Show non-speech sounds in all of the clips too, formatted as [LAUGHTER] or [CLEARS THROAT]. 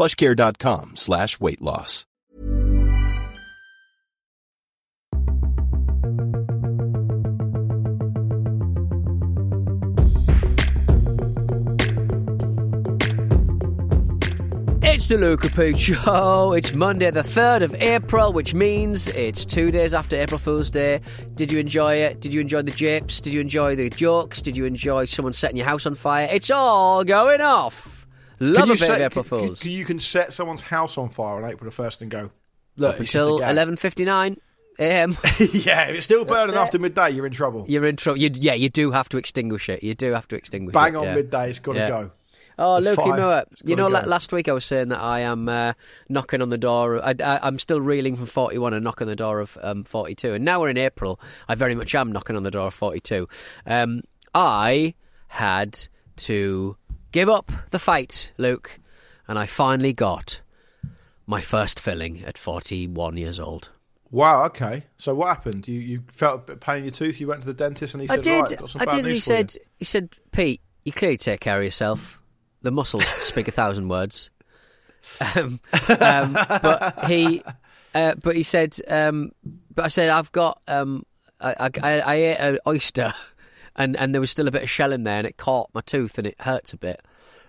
plushcare.com slash weight loss. It's the Luke and Pete Show. It's Monday, the 3rd of April, which means it's two days after April Fool's Day. Did you enjoy it? Did you enjoy the japes? Did you enjoy the jokes? Did you enjoy someone setting your house on fire? It's all going off. Love a bit set- of April can- Fools. You can set someone's house on fire on April the first and go. Look, Up it's just a until 11.59 a.m. [LAUGHS] yeah, if it's still burning after midday, you're in trouble. You're in trouble. You, yeah, you do have to extinguish it. You do have to extinguish Bang it. Bang on yeah. midday, it's got to Yeah. go. Oh, The know, it's you know. go. last week I was saying that I am uh, knocking on the door. I, I, I'm still reeling from 41 and knocking on the door of um, 42. And now we're in April. I very much am knocking on the door of 42. Um, I had to give up the fight, Luke, and I finally got my first filling at 41 years old. Wow, okay. So what happened? You you felt a bit pain in your tooth, you went to the dentist and he I said, did. right, got some I bad did. and He news for you." said, he said, Pete, you clearly take care of yourself. The muscles [LAUGHS] speak a thousand words. Um, um, but he, uh, but he said, um, but I said, I've got, um, I, I, I ate an oyster, [LAUGHS] and and there was still a bit of shell in there, and it caught my tooth, and it hurts a bit.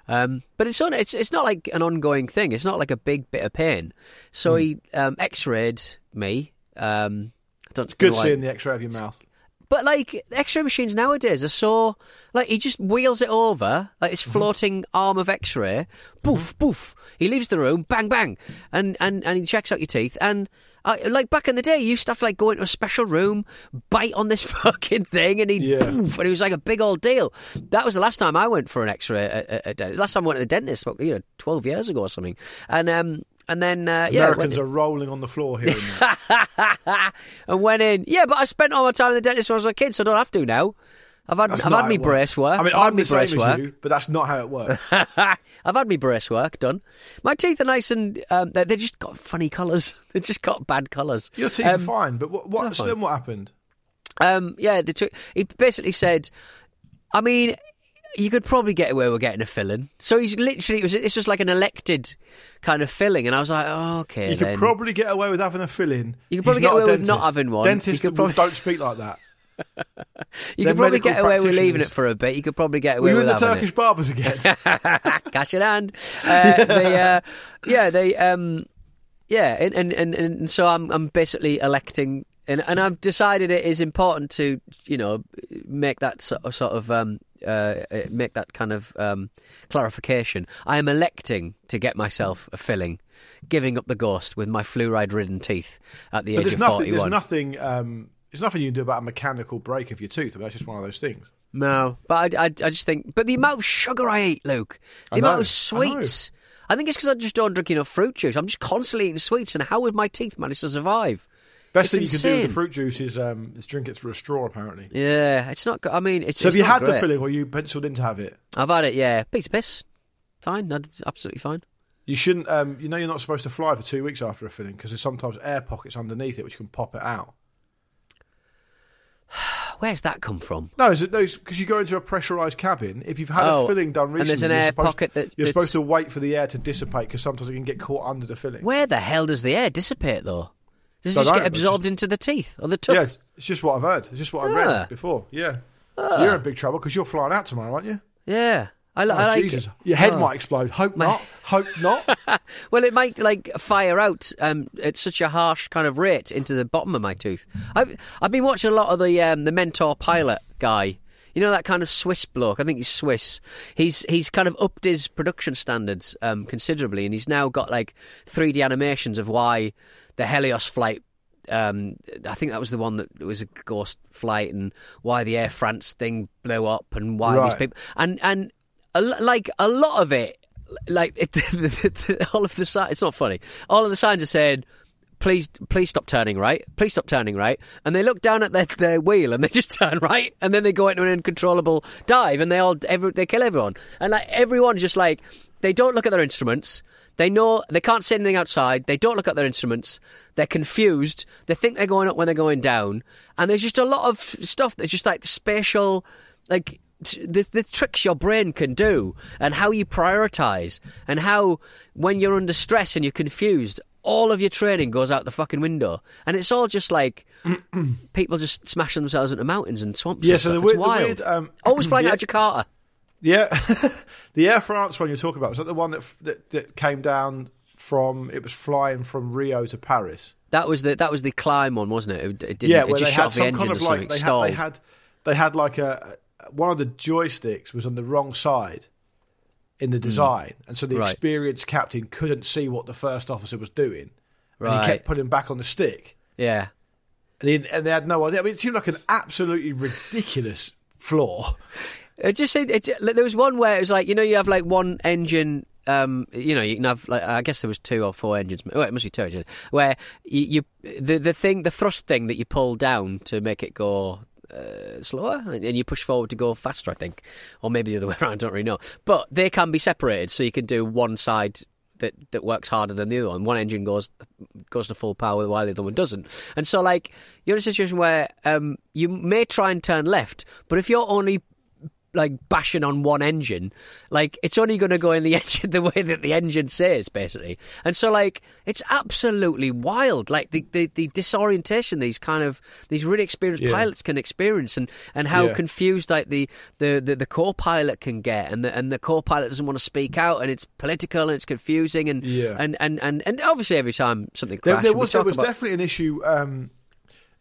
Um, but it's on, it's it's not like an ongoing thing. It's not like a big bit of pain. So he um, X-rayed me. Um, I don't Good seeing the x ray of your mouth. but like X-ray machines nowadays are so like he just wheels it over like it's floating arm of X-ray, poof poof. He leaves the room, bang bang, and and and he checks out your teeth. And uh, like back in the day, you used to have to like go into a special room, bite on this [LAUGHS] fucking thing, and he Yeah. poof, and it was like a big old deal. That was the last time I went for an X-ray. At, at, at. Last time I went to the dentist, you know, twelve years ago or something. And um and then uh, yeah, Americans are rolling on the floor here [LAUGHS] and went in. Yeah, but I spent all my time in the dentist when I was a kid, so I don't have to now. I've had That's I've had me brace work. I mean, I've I'm the same brace as you, but that's not how it works. [LAUGHS] I've had me brace work done. My teeth are nice and um, they they just got funny colours. [LAUGHS] They just got bad colours. Your teeth Um, are fine, but what? what so fine. then what happened? Um, yeah, they took, he basically said, I mean, you could probably get away with getting a filling. So he's literally, it was, this was like an elected kind of filling. And I was like, oh, okay. You could then. probably get away with having a fill-in. You could probably get away with not having one. Dentists could probably- don't speak like that. You could probably get away with leaving it for a bit. You could probably get away Were you with in the Turkish it. barbers again? [LAUGHS] Catch it hand. [LAUGHS] Uh, they, uh, yeah, they, um, yeah, and, and, and, and so I'm, I'm basically electing, and, and I've decided it is important to, you know, make that sort of, sort of um, uh, uh, make that kind of um, clarification. I am electing to get myself a filling, giving up the ghost with my fluoride-ridden teeth at the but age of nothing. 41. There's nothing. Um, there's nothing you can do about a mechanical break of your tooth. I mean, that's just one of those things. No, but I, I, I just think, but the amount of sugar I eat, Luke, the I amount know, of sweets. I, think it's because I just don't drink enough fruit juice. I'm just constantly eating sweets, and how would my teeth manage to survive? Best It's thing you can do with the fruit juice is um, is drink it through a straw. Apparently. Yeah, it's not. I mean, it's. So it's have you had the filling, or you penciled in to have it? I've had it. Yeah, piece of piss. Fine, absolutely fine. You shouldn't. Um, you know, you're not supposed to fly for two weeks after a filling because there's sometimes air pockets underneath it which can pop it out. [SIGHS] Where's that come from? No, is it those because you go into a pressurized cabin? If you've had Oh, a filling done recently, and there's an you're air supposed- pocket that- you're supposed to wait for the air to dissipate because sometimes it can get caught under the filling. Where the hell does the air dissipate though? Does it just get it's absorbed into the teeth or the tooth? Yeah, it's, it's just what I've heard. It's just what I Ah. read before. Yeah, so you're in big trouble because you're flying out tomorrow, aren't you? Yeah. I, Oh, I like. Jesus. Your head Oh. might explode. Hope not. Hope not. [LAUGHS] Well, it might like fire out um, at such a harsh kind of rate into the bottom of my tooth. I've I've been watching a lot of the um, the Mentour Pilot guy. You know that kind of Swiss bloke. I think he's Swiss. He's he's kind of upped his production standards um, considerably, and he's now got like 3D animations of why the Helios flight. Um, I think that was the one that was a ghost flight, and why the Air France thing blew up, and why these people and and a like a lot of it like it, [LAUGHS] all of the signs. It's not funny. All of the signs are saying, "Please, please stop turning right. Please stop turning right." And they look down at their, their wheel and [LAUGHS] they just turn right, and then they go into an uncontrollable dive, and they all every, they kill everyone. And like everyone's just like they don't look at their instruments. They know they can't see anything outside. They don't look at their instruments. They're confused. They think they're going up when they're going down. And there's just a lot of stuff that's just like spatial, like the, the tricks your brain can do and how you prioritize and how when you're under stress and you're confused all of your training goes out the fucking window and it's all just like [CLEARS THROAT] people just smash themselves into mountains and swamps Yeah, and so stuff. the It's weird- the wild. weird, um, [CLEARS THROAT] always flying yeah. out of Jakarta Yeah, [LAUGHS] the Air France one you're talking about was that the one that, that that came down from? It was flying from Rio to Paris. that was the that was the climb one wasn't it it, it didn't yeah, it just shot off the engine kind or of something like they had, they had they had like a one of the joysticks was on the wrong side in the design, and so the Hmm. Right. experienced captain couldn't see what the first officer was doing, and Right. he kept putting back on the stick, yeah and, he, and they had no idea. I mean, it seemed like an absolutely ridiculous [LAUGHS] flaw. It just said it, there was one where it was like you know you have like one engine. Um, you know, you can have like I guess there was two or four engines. Well, it must be two engines. Where you, you the the thing, the thrust thing that you pull down to make it go uh, slower, and you push forward to go faster. I think, or maybe the other [LAUGHS] way around. I don't really know. But they can be separated, so you can do one side that that works harder than the other one. One engine goes goes to full power while the other one doesn't. And so, like, you're in a situation where um, you may try and turn left, but if you're only like bashing on one engine, like it's only going to go in the [LAUGHS] engine the way that the engine says, basically. And so, like, it's absolutely wild. Like the the, the disorientation these kind of these really experienced Yeah. pilots can experience, and, and how Yeah. confused like the the, the, the co-pilot can get, and the and the co-pilot doesn't want to speak out, and it's political and it's confusing, and Yeah. and, and, and, and obviously every time something There, crashes, there we was there was about- definitely an issue. Um,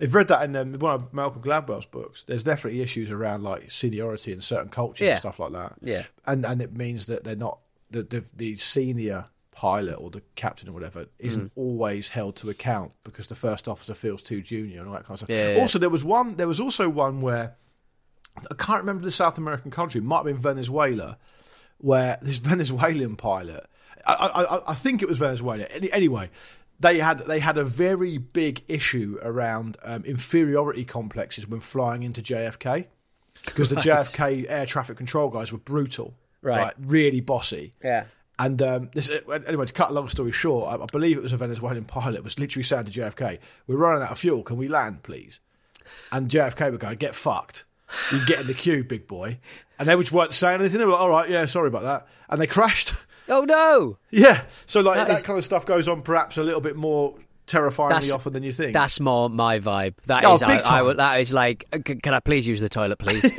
I've read that in um, one of Malcolm Gladwell's books. There's definitely issues around like seniority in certain cultures Yeah. and stuff like that. Yeah. and and it means that they're not the the, the senior pilot or the captain or whatever isn't Mm. always held to account because the first officer feels too junior and all that kind of stuff. Yeah, yeah. Also, there was one. There was also one where I can't remember the South American country. It might have been Venezuela, where this [LAUGHS] Venezuelan pilot. I, I, I- think it was Venezuela. Any, anyway, they had they had a very big issue around um, inferiority complexes when flying into JFK because the [LAUGHS] Right. JFK air traffic control guys were brutal, Right. like, really bossy. Yeah. And um, this, anyway, to cut a long story short, I, I believe it was a Venezuelan pilot was literally saying to JFK, "We're running out of fuel. Can we land, please?" And JFK were going, "Get fucked. You get in the queue, big boy." And they just weren't saying anything. They were like, "All right, yeah, sorry about that." And they crashed. [LAUGHS] Oh no! yeah. So like That that, is- kind of stuff goes on, perhaps a little bit more terrifyingly That's- often than you think. That's more my vibe. That Oh, is, I, big I that is like, uh, c- can I please use the toilet, please? [LAUGHS]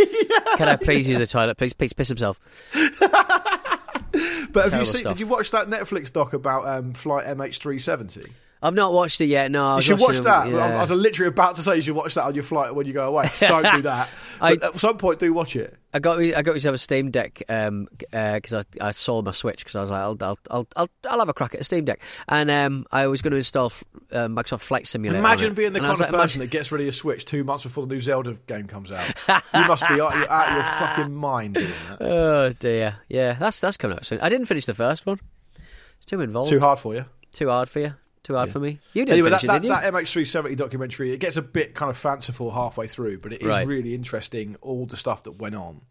Can I please use the toilet, please? Please piss himself. [LAUGHS] but have you seen? stuff. Did you watch that Netflix doc about um, flight MH370? I've not watched it yet. No, I You should watch that. them- yeah. I was literally about to say you should watch that on your flight when you go away. [LAUGHS] Don't do that. I- But at some point, do watch it. I got me- I got myself a Steam Deck um because I I sold my Switch because I was like I'll, I'll I'll I'll I'll have a crack at a Steam Deck and um I was going to install f- um, Microsoft Flight Simulator. Imagine being the And kind of like, person that gets rid of your Switch two months before the new Zelda game comes out. [LAUGHS] you must be out, out of your fucking mind doing that. [LAUGHS] Oh dear, yeah, that's that's coming out soon. I didn't finish the first one. It's too involved. Too hard for you. Too hard for you. Too hard for me. You didn't Anyway, that, finish that, it, did you? that MH370 documentary, it gets a bit kind of fanciful halfway through, but it is Right. really interesting, all the stuff that went on.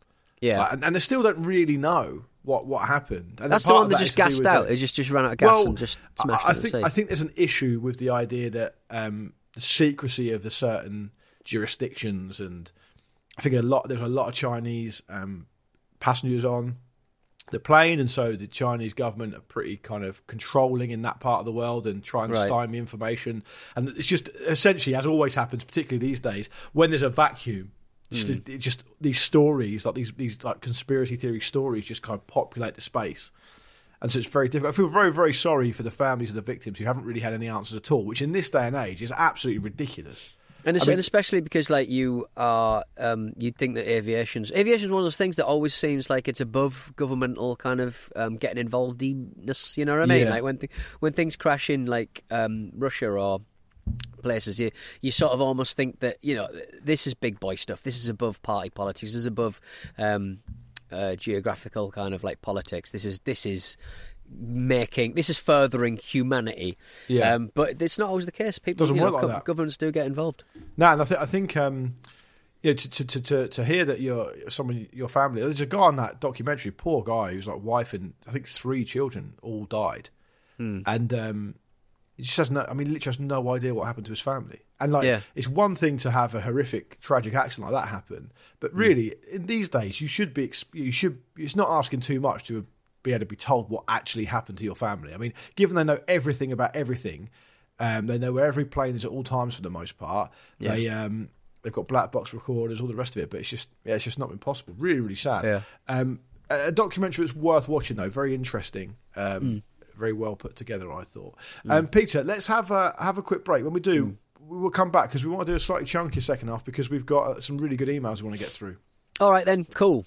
yeah, Like, and, and they still don't really know what, what happened. And that's the one that that just is to do gassed out. the- It just just ran out of gas and just smashed I, I think. I think there's an issue with the idea that um, the secrecy of the certain jurisdictions, and I think a lot there's a lot of Chinese um, passengers on the plane, and so the Chinese government are pretty kind of controlling in that part of the world and try and Right. stymie information. And it's just essentially, as always happens, particularly these days, when there's a vacuum. Hmm. Just, it just these stories, like these these like conspiracy theory stories, just kind of populate the space. And so it's very difficult. I feel very, very sorry for the families of the victims who haven't really had any answers at all, which in this day and age is absolutely ridiculous. And, I mean- and especially because like you are, um, you'd think that aviation's aviation's one of those things that always seems like it's above governmental kind of um, getting involved ness. You know what I mean? Yeah. Like when th- when things crash in like um, Russia or places, you you sort of almost think that you know this is big boy stuff. This is above party politics. This is above um, uh, geographical kind of like politics. This is this is making this is furthering humanity. Yeah. Um, but it's not always the case. People, Doesn't you know, work like that. governments do get involved. No, and I, th- I think um, you know, to, to, to, to, to hear that your someone your family. There's a guy on that documentary, poor guy, who's like wife and I think three children all died, Hmm. and um, he just has no. I mean, literally has no idea what happened to his family. And like, Yeah. it's one thing to have a horrific, tragic accident like that happen, but Hmm. really, in these days, you should be. You should. It's not asking too much to be able to be told what actually happened to your family. I mean, given they know everything about everything, um, they know where every plane is at all times for the most part. Yeah. They um, they've got black box recorders, all the rest of it. But it's just yeah, it's just not been possible. Really, really sad. Yeah. Um, a, a documentary that's worth watching though. Very interesting. Um, Mm. Very well put together, I thought. Um, Peter, let's have a have a quick break. When we do, Mm. we will come back because we want to do a slightly chunkier second half because we've got uh, some really good emails we want to get through. All right then, cool.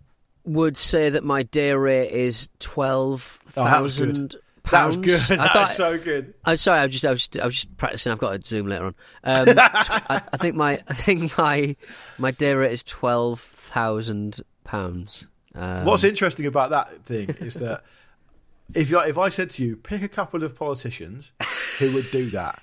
would say that my day rate is twelve Oh, that was good. thousand That was good. I That thought- was so good. I'm sorry. I was just, I was, I was just practicing. I've got a Zoom later on. Um, tw- [LAUGHS] I, I think my, I think my, my day rate is twelve thousand pounds. Um, What's interesting about that thing is that if you, if I said to you, pick a couple of politicians who would do that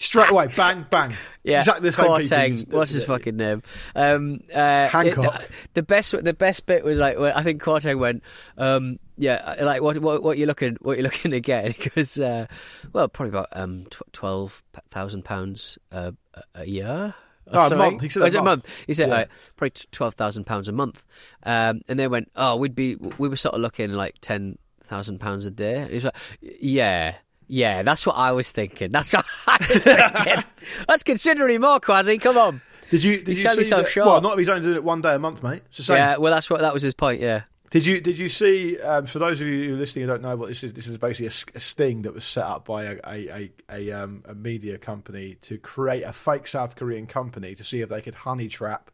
straight away, bang bang, [LAUGHS] Yeah, exactly the same people. What's his fucking name? Um, uh, Hancock. it- the best, the best bit was like I think Kwarteng went, um, yeah, like what, what, what you looking, what you looking to get? [LAUGHS] Because, uh, well, probably about um, tw- twelve thousand pounds uh, a- year. No, a month. He said Oh, a it month. He said Yeah. uh, probably twelve thousand pounds a month. Um, and they went, oh, we'd be, we were sort of looking like ten thousand pounds a day. And he was like, yeah. Yeah, that's what I was thinking. That's [LAUGHS] what I was [LAUGHS] thinking. that's considerably more, Quasi. Come on. Did you? Did You you, sell see yourself that- short. Well, not if he's only doing it one day a month, mate. It's the same. Yeah, well, that's what that was his point. Yeah. Did you did you see? Um, for those of you who are listening who don't know what this is, this is basically a sting that was set up by a a, a, a, um, a media company to create a fake South Korean company to see if they could honey trap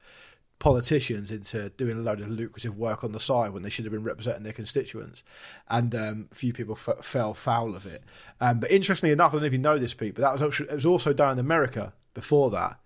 politicians into doing a load of lucrative work on the side when they should have been representing their constituents. And um, a few people f- fell foul of it. Um, but interestingly enough, I don't know if you know this, Pete, but that was actually, it was also done in America before that.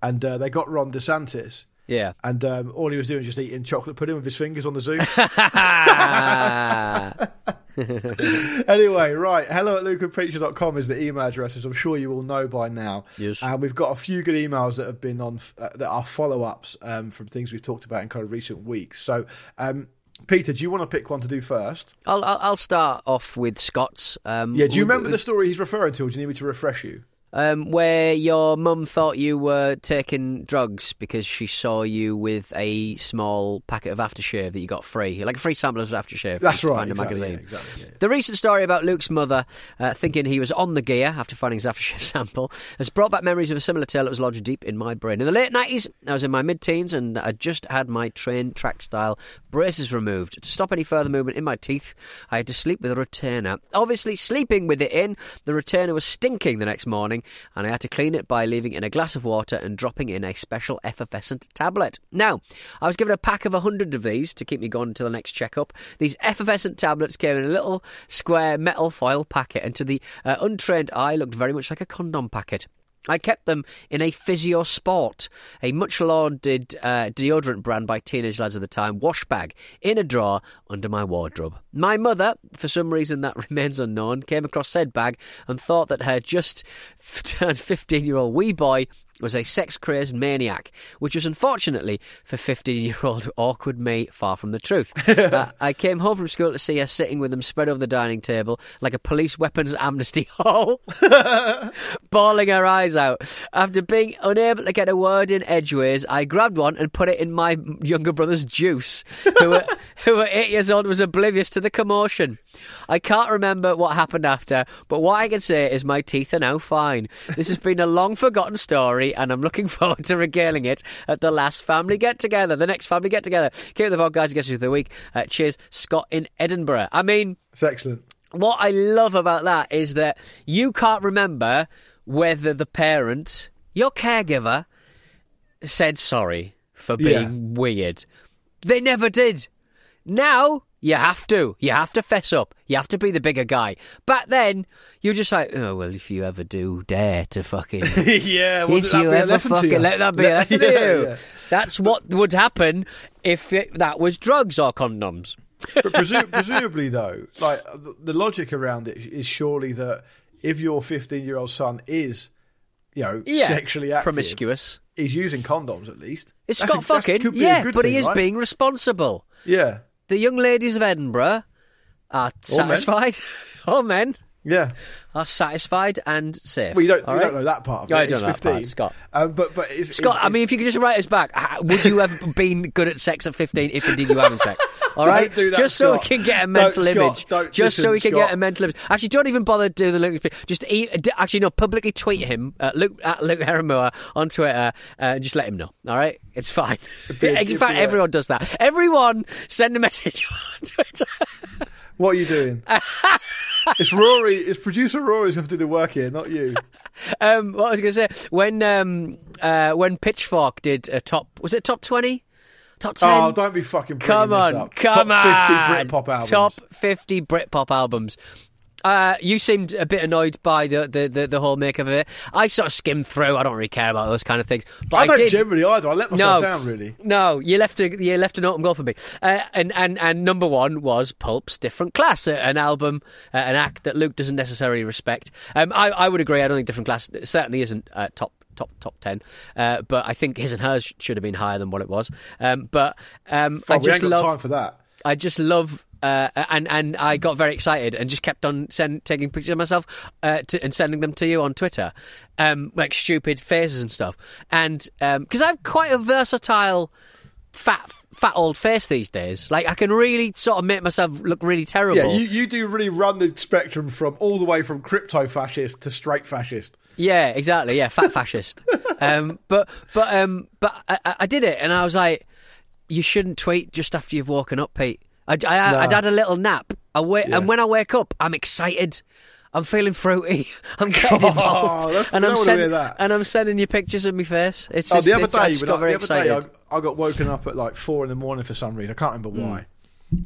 And uh, they got Ron DeSantis. Yeah. And um, all he was doing was just eating chocolate pudding with his fingers on the Zoom. [LAUGHS] [LAUGHS] [LAUGHS] anyway, right. Hello at lukeandpeteshow.com is the email address, as I'm sure you all know by now. Yes. And we've got a few good emails that have been on, uh, that are follow ups um, from things we've talked about in kind of recent weeks. So, um, Peter, do you want to pick one to do first? I'll I'll, I'll start off with Scott's. Um, Yeah, do you remember the story he's referring to, or do you need me to refresh you? Um, where your mum thought you were taking drugs because she saw you with a small packet of aftershave that you got free, like a free sample of aftershave. That's right. Finder Exactly, magazine. yeah, exactly, yeah. The recent story about Luke's mother uh, thinking he was on the gear after finding his aftershave [LAUGHS] sample has brought back memories of a similar tale that was lodged deep in my brain. In the late 90s, I was in my mid teens and I just had my train track style braces removed. To stop any further movement in my teeth, I had to sleep with a retainer. Obviously, sleeping with it in, the retainer was stinking the next morning and I had to clean it by leaving it in a glass of water and dropping in a special effervescent tablet. Now, I was given a pack of a hundred of these to keep me going until the next checkup. These effervescent tablets came in a little square metal foil packet, and to the uh, untrained eye, looked very much like a condom packet. I kept them in a Physio Sport, a much lauded uh, deodorant brand by teenage lads at the time, wash bag, in a drawer under my wardrobe. My mother, for some reason that [LAUGHS] remains unknown, came across said bag and thought that her just [LAUGHS] turned 15 year old wee boy was a sex crazed maniac, which was unfortunately for 15 year old [LAUGHS] awkward me far from the truth. [LAUGHS] uh, I came home from school to see her sitting with them spread over the dining table like a police weapons amnesty [LAUGHS] hall, bawling her eyes out. After being unable to get a word in edgeways, I grabbed one and put it in my younger brother's juice, who, at, who at eight years old was oblivious to the commotion. I can't remember what happened after, but what I can say is my teeth are now fine. This has been a long forgotten story, and I'm looking [LAUGHS] forward to regaling it at the last family get together, the next family get together. Keep the podcast guest of the week. Uh, cheers, Scott in Edinburgh. I mean, It's excellent. what I love about that is that you can't remember whether the parent, your caregiver, said sorry for being weird. They never did. Now you have to. You have to fess up. You have to be the bigger guy. Back then, you're just like, oh well, if you ever do dare to fucking [LAUGHS] yeah, well, if you ever fucking you. let that be a [LAUGHS] Let- lesson to you. yeah. That's what would happen if it, that was drugs or condoms. But presu- presumably, though, like the, the logic around it is surely that if your 15 year old son is, you know, Yeah, sexually active, promiscuous. he's using condoms at least. It's Scott a- fucking a yeah, but he is right? being responsible. Yeah, The young ladies of Edinburgh are satisfied. [LAUGHS] All men yeah. are satisfied and safe. Well, you don't, you right? don't know that part of it. I don't know that part, Scott. Um, but but it's, Scott, it's, I mean, if you could just write us back, would you have [LAUGHS] been good at sex at 15 if indeed you were having sex? [LAUGHS] All Don't do that, just so we Scott. can get a Don't, mental Scott, image. don't- just so listen, we can Scott. get a mental image. Actually, don't even bother doing the Luke. Just actually, no, publicly tweet him, uh, Luke, at Luke Herrenmoor on Twitter, uh, just let him know. All right? It's fine. be- [LAUGHS] In fact, everyone does that. Everyone send a message [LAUGHS] on Twitter. what are you doing? it's Rory. It's producer Rory's have to do the work here, not you. Um, what I was going to say when um, uh, when Pitchfork did a top was it top twenty, top ten? Oh, don't be fucking come on, come Top on, 50 Britpop albums. top fifty Britpop albums. Uh, you seemed a bit annoyed by the, the, the, the whole make of it. I sort of skimmed through. I don't really care about those kind of things. But I don't did. generally either. I let myself no, down really. No, you left a you left an open goal for me. Uh, and and and number one was Pulp's Different Class, an album, uh, an act that Luke doesn't necessarily respect. Um, I I would agree. I don't think Different Class certainly isn't uh, top. Top top ten, uh, but I think his and hers should have been higher than what it was. Um, but um, I Fuck, we just love time for that. I just love. Uh, and and I got very excited and just kept on send, taking pictures of myself uh, to, and sending them to you on Twitter, um, like stupid faces and stuff. And because I'm quite a versatile, fat fat old face these days, like I can really sort of make myself look really terrible. Yeah, you, you do really run the spectrum from all the way from crypto fascist to straight fascist. Yeah, exactly. Yeah, fat fascist. [LAUGHS] um, but but um, but I, I- I did it, and I was like, you shouldn't tweet just after you've woken up, Pete. I, I, would Nah. had a little nap. I wait, Yeah. and when I wake up, I'm excited. I'm feeling fruity. [LAUGHS] I'm getting [LAUGHS] involved, that's- and I I'm wanna send- hear that. and I'm sending you pictures of my face. It's Oh, the other it's, I day, just got very the other day, excited. I, I got woken up at like four in the morning for some reason. I can't remember Hmm. why,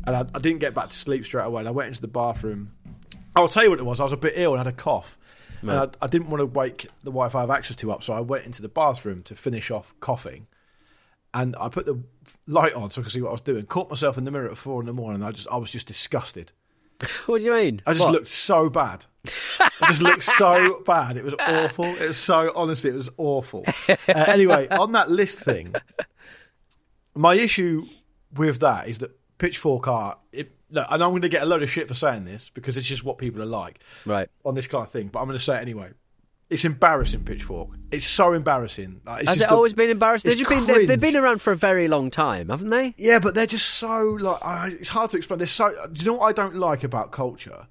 and I, I didn't get back to sleep straight away. And I went into the bathroom. I'll tell you what it was. I was a bit ill and had a cough, and I, I didn't want to wake the wife I have access to up, so I went into the bathroom to finish off coughing. And I put the light on so I could see what I was doing. Caught myself in the mirror at four in the morning. I just, I was just disgusted. [LAUGHS] what do you mean? I just What? looked so bad. I just looked so [LAUGHS] bad. It was awful. It was so honestly, it was awful. [LAUGHS] Uh, anyway, on that list thing, my issue with that is that Pitchfork are. It, look, and I'm going to get a load of shit for saying this because it's just what people are like Right. on this kind of thing. But I'm going to say it anyway. It's embarrassing, Pitchfork. It's so embarrassing. Like, it's Has it the- always been embarrassing? They've, been, they've, they've been around for a very long time, haven't they? Yeah, but they're just so like I, it's hard to explain. They're so. Do you know what I don't like about culture?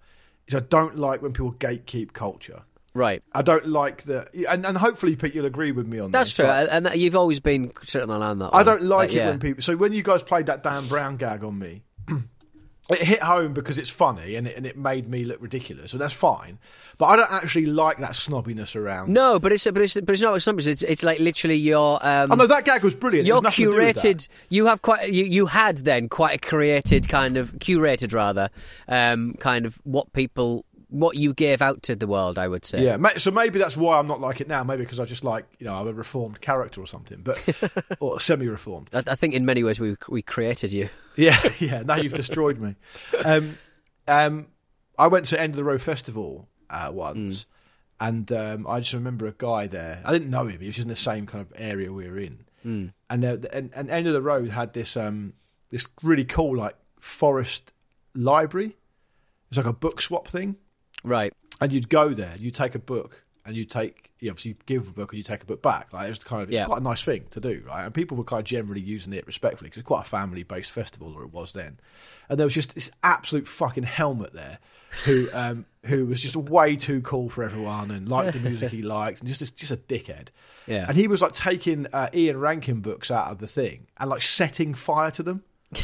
Is I don't like when people gatekeep culture. Right. I don't like that, and, and hopefully Pete, you'll agree with me on that. That's this. true, and that- you've always been sitting on that I don't like it yeah. when people. So when you guys played that Dan Brown gag on me, it hit home because it's funny and it, and it made me look ridiculous, and that's fine. But I don't actually like that snobbiness around. No, but it's but it's but it's not something. It's it's like literally your um. Oh no, that gag was brilliant. You're was to do with that. curated, you have quite, you, you had then quite a curated kind of curated rather, um, kind of what people, what you gave out to the world. I would say. Yeah, so maybe that's why I'm not like it now. Maybe because I just like you know I'm a reformed character or something, but [LAUGHS] or semi-reformed. I, I think in many ways we we created you. [LAUGHS] Yeah, yeah. Now you've destroyed me. Um, um, I went to End of the Road Festival uh, once, and um, I just remember a guy there. I didn't know him. He was just in the same kind of area we were in. And, uh, and and End of the Road had this um, this really cool like forest library. It's like a book swap thing Right. and you'd go there, you'd take a book, and you'd take, you obviously give a book and you take a book back. Like it was kind of, it's Yeah. quite a nice thing to do, right? And people were kind of generally using it respectfully because it's quite a family-based festival, or it was then. And there was just this absolute fucking helmet there, who [LAUGHS] um, who was just way too cool for everyone and liked the music he [LAUGHS] liked, and just just a dickhead. Yeah. And he was like taking uh, Ian Rankin books out of the thing and like setting fire to them [LAUGHS]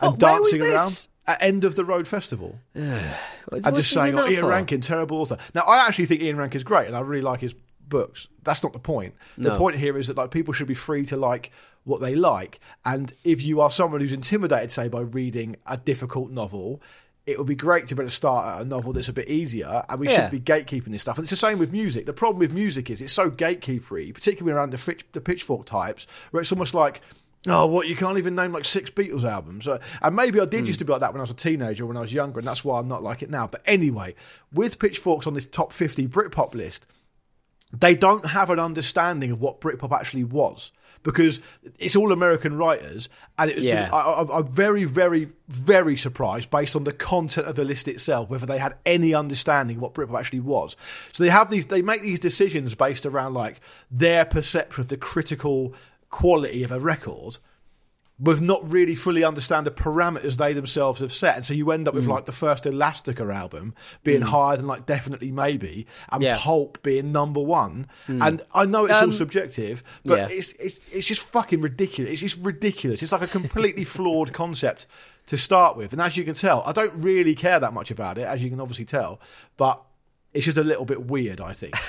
and dancing this? around at end of the road festival. [SIGHS] I'm just saying, that Ian for? Rankin, terrible author. Now, I actually think Ian Rankin's great, and I really like his books. That's not the point. The No. point here is that like people should be free to like what they like, and if you are someone who's intimidated, say, by reading a difficult novel. It would be great to be able to start at a novel that's a bit easier, and we Yeah. shouldn't be gatekeeping this stuff. And it's the same with music. The problem with music is it's so gatekeepery, particularly around the, fitch, the pitchfork types, where it's almost like, oh, what you can't even name like six Beatles albums. Uh, and maybe I did used to be like that when I was a teenager, when I was younger, and that's why I'm not like it now. But anyway, with pitchforks on this top 50 Britpop list, they don't have an understanding of what Britpop actually was because it's all American writers, and it was, Yeah. I, I, I'm very, very, very surprised based on the content of the list itself whether they had any understanding of what Britpop actually was. So they have these, they make these decisions based around like their perception of the critical quality of a record with not really fully understand the parameters they themselves have set. And so you end up Mm. with like the first Elastica album being higher than like Definitely Maybe and Yeah. Pulp being number one. And I know it's all Um, subjective, but yeah. it's, it's, it's just fucking ridiculous. It's just ridiculous. It's like a completely [LAUGHS] flawed concept to start with. And as you can tell, I don't really care that much about it, as you can obviously tell, but it's just a little bit weird, I think. [LAUGHS]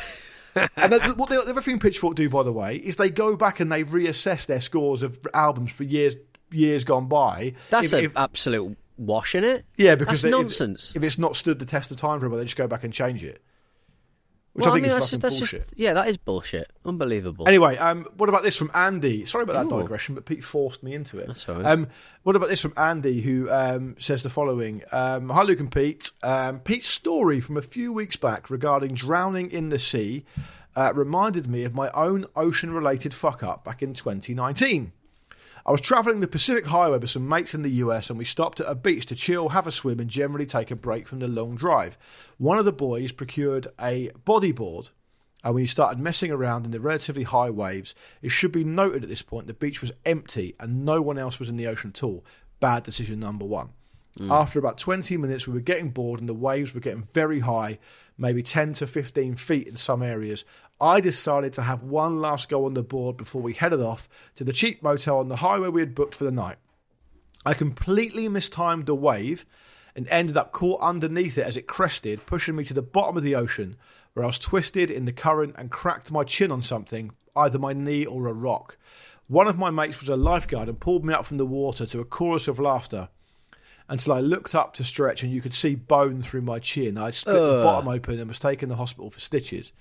and the, what the, the other thing Pitchfork do, by the way, is they go back and they reassess their scores of albums for years years gone by. That's an absolute wash in it. yeah, because that's they- if- nonsense. If, it's not stood the test of time for them, they just go back and change it, which well, I think mean, that's just, that's bullshit. just yeah, that is bullshit. Unbelievable. Anyway, um, what about this from Andy? Sorry about that Ooh. digression, but Pete forced me into it. That's all right. Um, what about this from Andy, who um, says the following: um, Hi, Luke and Pete. Um, Pete's story from a few weeks back regarding drowning in the sea uh, reminded me of my own ocean-related fuck up back in 2019. I was travelling the Pacific Highway with some mates in the US and we stopped at a beach to chill, have a swim, and generally take a break from the long drive. One of the boys procured a bodyboard, and when he started messing around in the relatively high waves, it should be noted at this point the beach was empty and no one else was in the ocean at all. Bad decision number one. Mm. After about 20 minutes, we were getting bored and the waves were getting very high, maybe 10 to 15 feet in some areas. I decided to have one last go on the board before we headed off to the cheap motel on the highway we had booked for the night. I completely mistimed the wave and ended up caught underneath it as it crested, pushing me to the bottom of the ocean, where I was twisted in the current and cracked my chin on something, either my knee or a rock. One of my mates was a lifeguard and pulled me up from the water to a chorus of laughter until I looked up to stretch and you could see bone through my chin. I'd split the bottom open and was taken to hospital for stitches.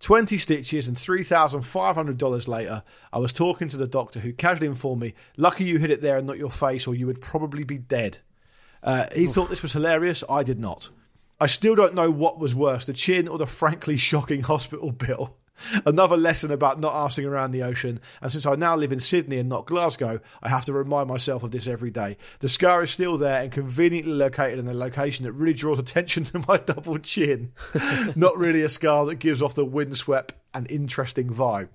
20 stitches and $3,500 later, I was talking to the doctor who casually informed me, Lucky you hit it there and not your face, or you would probably be dead. Uh, he thought this was hilarious. I did not. I still don't know what was worse, the chin or the frankly shocking hospital bill. Another lesson about not arsing around the ocean, and since I now live in Sydney and not Glasgow, I have to remind myself of this every day. The scar is still there and conveniently located in a location that really draws attention [LAUGHS] to my double chin. [LAUGHS] not really a scar that gives off the windswept and interesting vibe.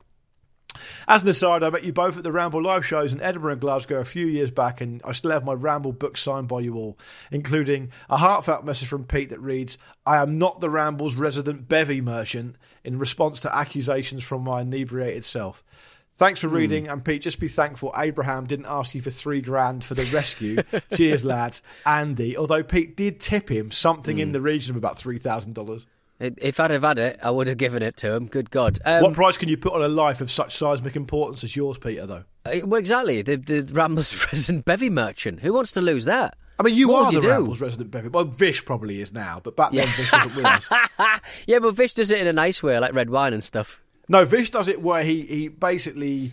As an aside, I met you both at the Ramble live shows in Edinburgh and Glasgow a few years back, and I still have my Ramble book signed by you all, including a heartfelt message from Pete that reads, I am not the Ramble's resident bevy merchant, in response to accusations from my inebriated self. Thanks for reading, and Pete, just be thankful Abraham didn't ask you for three grand for the rescue. [LAUGHS] Cheers, lads. Andy, although Pete did tip him something in the region of about $3,000. If I'd have had it, I would have given it to him. Good God. Um, what price can you put on a life of such seismic importance as yours, Peter, though? uh, well, exactly. The, the Ramble's [LAUGHS] resident bevy merchant. Who wants to lose that? I mean, you What are you the do? Ramble's resident bevy. Well, Vish probably is now, but back then Vish wasn't with us. [LAUGHS] Yeah, but Vish does it in a nice way, like red wine and stuff. No, Vish does it where he, he basically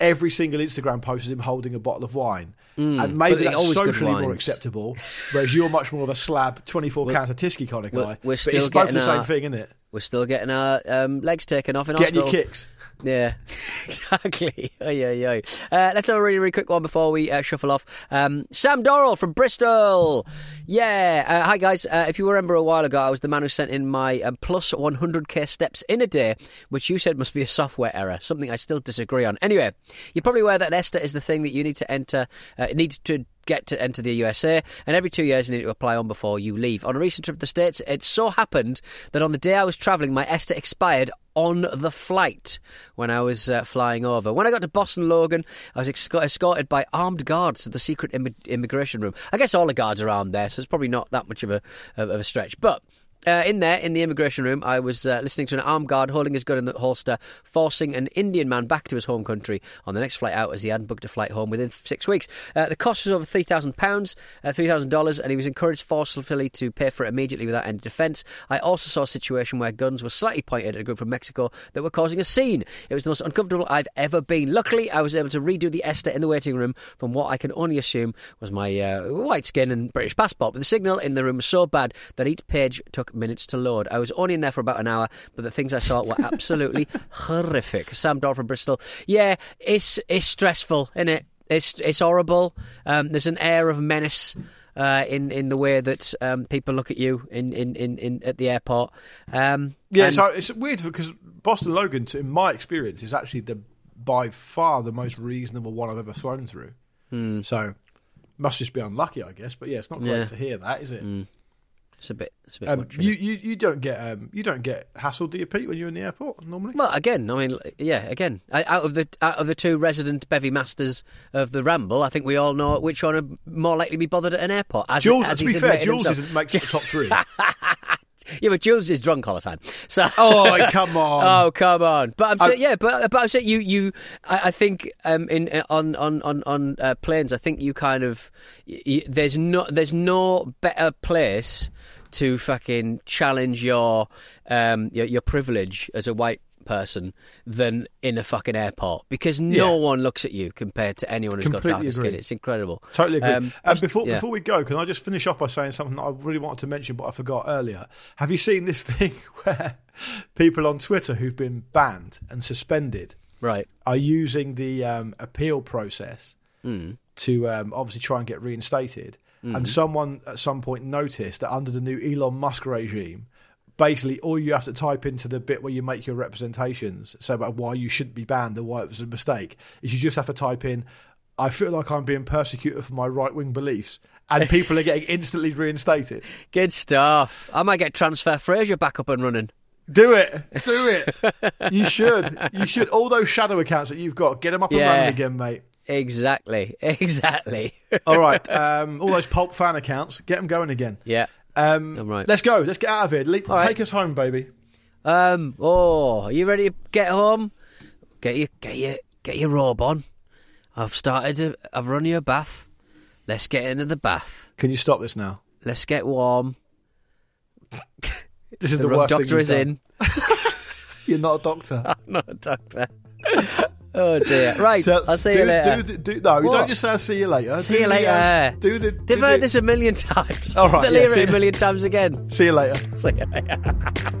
every single Instagram post is him holding a bottle of wine. and maybe that's socially more acceptable, whereas you're much more of a slab 24 counts of Tyskie kind of we're- guy. we're but it's both the getting same our- thing, isn't it? We're still getting our um, legs taken off in Getting your kicks. Yeah, [LAUGHS] exactly. Oy, oy, oy. Uh, let's have a really, really quick one before we uh, shuffle off. Um, Sam Dorrell from Bristol. Yeah. Uh, hi, guys. Uh, if you remember a while ago, I was the man who sent in my um, plus 100k steps in a day, which you said must be a software error, something I still disagree on. Anyway, you're probably aware that ESTA is the thing that you need to enter, uh, need to get to enter the USA, and every two years you need to apply on before you leave. On a recent trip to the States, it so happened that on the day I was travelling, my ESTA expired on the flight when I was uh, flying over. When I got to Boston Logan, I was esco- escorted by armed guards to the secret immi- immigration room. I guess all the guards are armed there, so it's probably not that much of a of a stretch, but. Uh, in there, in the immigration room, I was uh, listening to an armed guard holding his gun in the holster, forcing an Indian man back to his home country on the next flight out, as he hadn't booked a flight home within six weeks. Uh, the cost was over three thousand pounds, uh, three thousand dollars, and he was encouraged forcefully to pay for it immediately without any defence. I also saw a situation where guns were slightly pointed at a group from Mexico that were causing a scene. It was the most uncomfortable I've ever been. Luckily, I was able to redo the ESTA in the waiting room from what I can only assume was my uh, white skin and British passport. But the signal in the room was so bad that each page took minutes to load. I was only in there for about an hour, but the things I saw were absolutely [LAUGHS] horrific. Sam Dodd from Bristol. Yeah, it's it's stressful, isn't it? It's it's horrible. Um, there's an air of menace. Uh, in in the way that um, people look at you in, in, in, in at the airport, um, Yeah, and- so it's weird because Boston Logan, in my experience, is actually the by far the most reasonable one I've ever flown through. So must just be unlucky, I guess. But yeah, it's not great Hmm. Yeah. to hear that, is it? It's a bit it's a bit Um, much. you, you you don't get um, you don't get hassled, do you, Pete, when you're in the airport normally? Well, again, I mean, yeah, again, out of the out of the two resident bevy masters of the Ramble, I think we all know which one are more likely to be bothered at an airport. As, Jules, as to be fair, Jules himself. makes the top three. [LAUGHS] Yeah, but Jules is drunk all the time. So. [LAUGHS] oh, come on! [LAUGHS] Oh come on! But I'm I- saying, yeah, but but I'm saying you you I, I think um in on on on on uh, planes I think you kind of y y there's no there's no better place to fucking challenge your um your, your privilege as a white person than in a fucking airport because no Yeah. one looks at you compared to anyone who's got Completely darker skin. It's incredible. Totally agree. Um, and before yeah. before we go, can I just finish off by saying something that I really wanted to mention, but I forgot earlier? Have you seen this [LAUGHS] thing where people on Twitter who've been banned and suspended Right. are using the um, appeal process Hmm. to um, obviously try and get reinstated? Hmm. And someone at some point noticed that under the new Elon Musk regime. Basically, all you have to type into the bit where you make your representations, so about why you shouldn't be banned and why it was a mistake, is you just have to type in, I feel like I'm being persecuted for my right wing beliefs. And [LAUGHS] people are getting instantly reinstated. Good stuff. I might get transfer Fraser back up and running. Do it. Do it. [LAUGHS] You should. You should. All those shadow accounts that you've got, get them up and running again, mate. Exactly. [LAUGHS] Exactly. All right. Um, all those pulp fan accounts, get them going again. yeah. Um, I'm right. Let's go. Let's get out of here. Le- All right. Take us home, baby. Um. Oh, are you ready to get home? Get your get your get your robe on. I've started. To, I've run you a bath. Let's get into the bath. Can you stop this now? Let's get warm. This is The, the, worst thing doctor is done. in. [LAUGHS] You're not a doctor. [LAUGHS] I'm not a doctor. Oh dear. Right. Tell- I'll see do, you later. Do, do, no, What? don't just say I'll see you later. See you the, later. um, do the. They've heard the- this a million [LAUGHS] times. All right, They'll yeah, hear it a million times again. See you later. [LAUGHS] See you later.